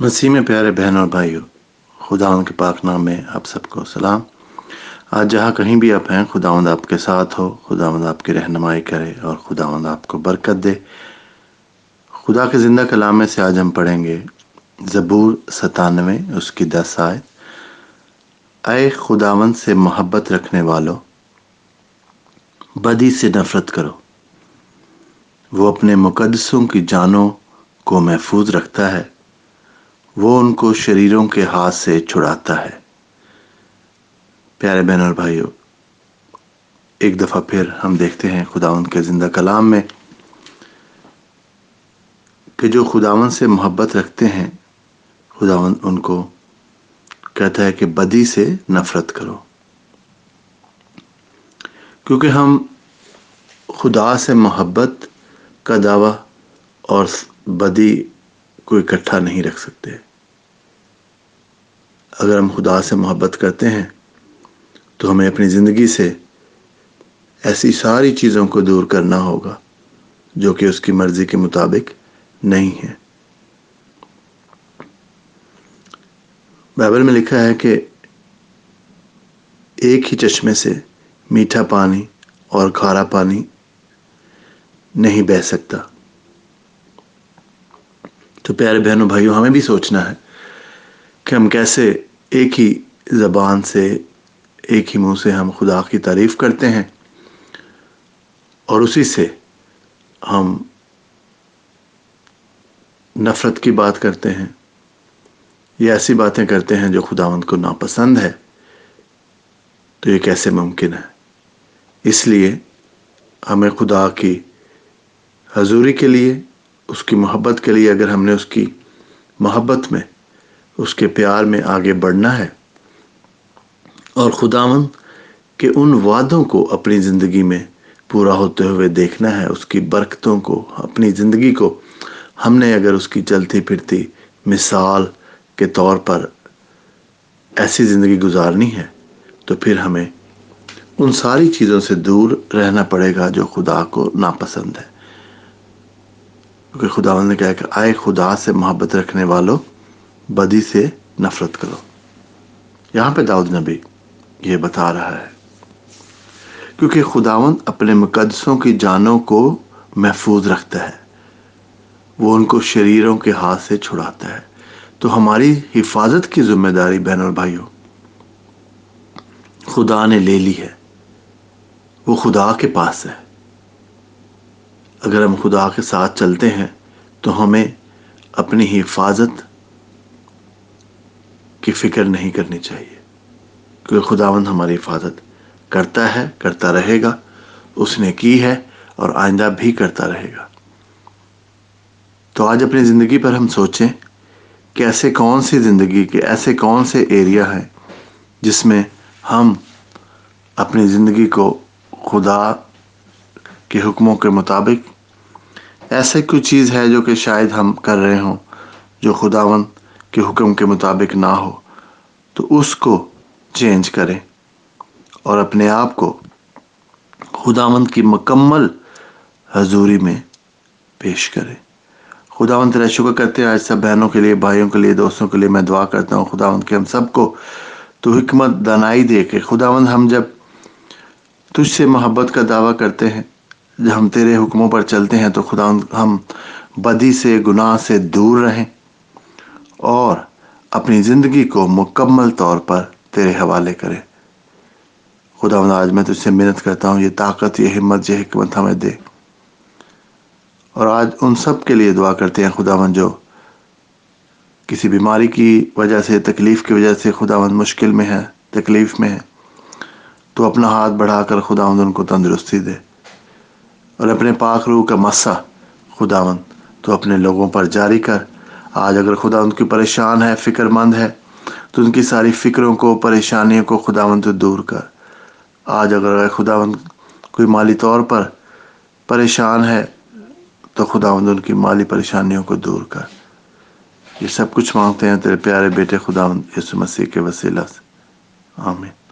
مسیح میں پیارے بہن اور بھائیو خدا ان کے پاک نام میں آپ سب کو سلام۔ آج جہاں کہیں بھی آپ ہیں خدا آپ کے ساتھ ہو خدا آپ کی رہنمائی کرے اور خدا آپ کو برکت دے۔ خدا کے زندہ کلام میں سے آج ہم پڑھیں گے زبور ستانوے، اس کی دس آئے اے خداون سے محبت رکھنے والوں، بدی سے نفرت کرو۔ وہ اپنے مقدسوں کی جانوں کو محفوظ رکھتا ہے۔ وہ ان کو شریروں کے ہاتھ سے چھڑاتا ہے۔ پیارے بہن اور بھائیوں، ایک دفعہ پھر ہم دیکھتے ہیں خداون کے زندہ کلام میں کہ جو خداون سے محبت رکھتے ہیں خداون ان کو کہتا ہے کہ بدی سے نفرت کرو۔ کیونکہ ہم خدا سے محبت کا دعویٰ اور بدی کو اکٹھا نہیں رکھ سکتے۔ اگر ہم خدا سے محبت کرتے ہیں، تو ہمیں اپنی زندگی سے ایسی ساری چیزوں کو دور کرنا ہوگا جو کہ اس کی مرضی کے مطابق نہیں ہے۔ بائبل میں لکھا ہے کہ ایک ہی چشمے سے میٹھا پانی اور کھارا پانی نہیں بہ سکتا۔ تو پیارے بہنوں بھائیوں، ہمیں بھی سوچنا ہے کہ ہم کیسے ایک ہی زبان سے، ایک ہی منہ سے ہم خدا کی تعریف کرتے ہیں۔ اور اسی سے ہم نفرت کی بات کرتے ہیں۔ یا ایسی باتیں کرتے ہیں جو خداوند کو ناپسند ہے۔ تو یہ کیسے ممکن ہے؟ اس لیے ہمیں خدا کی حضوری کے لیے، اس کی محبت کے لیے اگر ہم نے اس کی محبت میں اس کے پیار میں آگے بڑھنا ہے۔ اور خداون کے ان وعدوں کو اپنی زندگی میں پورا ہوتے ہوئے دیکھنا ہے، اس کی برکتوں کو، اپنی زندگی کو۔ ہم نے اگر اس کی چلتی پھرتی مثال کے طور پر ایسی زندگی گزارنی ہے، تو پھر ہمیں ان ساری چیزوں سے دور رہنا پڑے گا جو خدا کو ناپسند ہے۔ کیونکہ خدا نے کہا کہ آئے خدا سے محبت رکھنے والوں بدی سے نفرت کرو۔ یہاں پہ داؤد نبی یہ بتا رہا ہے۔ کیونکہ خداون اپنے مقدسوں کی جانوں کو محفوظ رکھتا ہے۔ وہ ان کو شریروں کے ہاتھ سے چھڑاتا ہے۔ تو ہماری حفاظت کی ذمہ داری بہن اور بھائیوں خدا نے لے لی ہے۔ وہ خدا کے پاس ہے۔ اگر ہم خدا کے ساتھ چلتے ہیں، تو ہمیں اپنی حفاظت کی فکر نہیں کرنی چاہیے۔ کیونکہ خداوند ہماری حفاظت کرتا ہے، کرتا رہے گا، اس نے کی ہے اور آئندہ بھی کرتا رہے گا۔ تو آج اپنی زندگی پر ہم سوچیں کہ ایسے کون سی زندگی کے، ایسے کون سے ایریا ہیں جس میں ہم اپنی زندگی کو خدا کے حکموں کے مطابق ایسے کوئی چیز ہے جو کہ شاید ہم کر رہے ہوں، جو خداون کے حکم کے مطابق نہ ہو، تو اس کو چینج کریں اور اپنے آپ کو خداوند کی مکمل حضوری میں پیش کریں۔ خداوند تیرا شکر کرتے ہیں، آج سب بہنوں کے لیے، بھائیوں کے لیے، دوستوں کے لیے میں دعا کرتا ہوں، خداوند کے ہم سب کو تو حکمت دانائی دے کے۔ خداوند، ہم جب تجھ سے محبت کا دعویٰ کرتے ہیں، جب ہم تیرے حکموں پر چلتے ہیں، تو خداوند، ہم بدی سے، گناہ سے دور رہیں۔ اور اپنی زندگی کو مکمل طور پر تیرے حوالے کریں خداوند آج میں تجھ سے محنت کرتا ہوں، یہ طاقت، یہ ہمت، یہ حکمت ہمیں دے۔ اور آج ان سب کے لیے دعا کرتے ہیں خداوند جو کسی بیماری کی وجہ سے، تکلیف کی وجہ سے خداوند مشکل میں ہے تکلیف میں ہے تو اپنا ہاتھ بڑھا کر خداوند ان کو تندرستی دے۔ اور اپنے پاک روح کا مسا خداوند تو اپنے لوگوں پر جاری کر آج اگر خدا ان کی پریشان ہے فکر مند ہے، تو ان کی ساری فکروں کو، پریشانیوں کو خداوند تو دور کر۔ آج اگر خداوند کوئی مالی طور پر پریشان ہے، تو خداوند ان کی مالی پریشانیوں کو دور کر۔ یہ سب کچھ مانگتے ہیں تیرے پیارے بیٹے خداوند یسو مسیح کے وسیلہ سے۔ آمین۔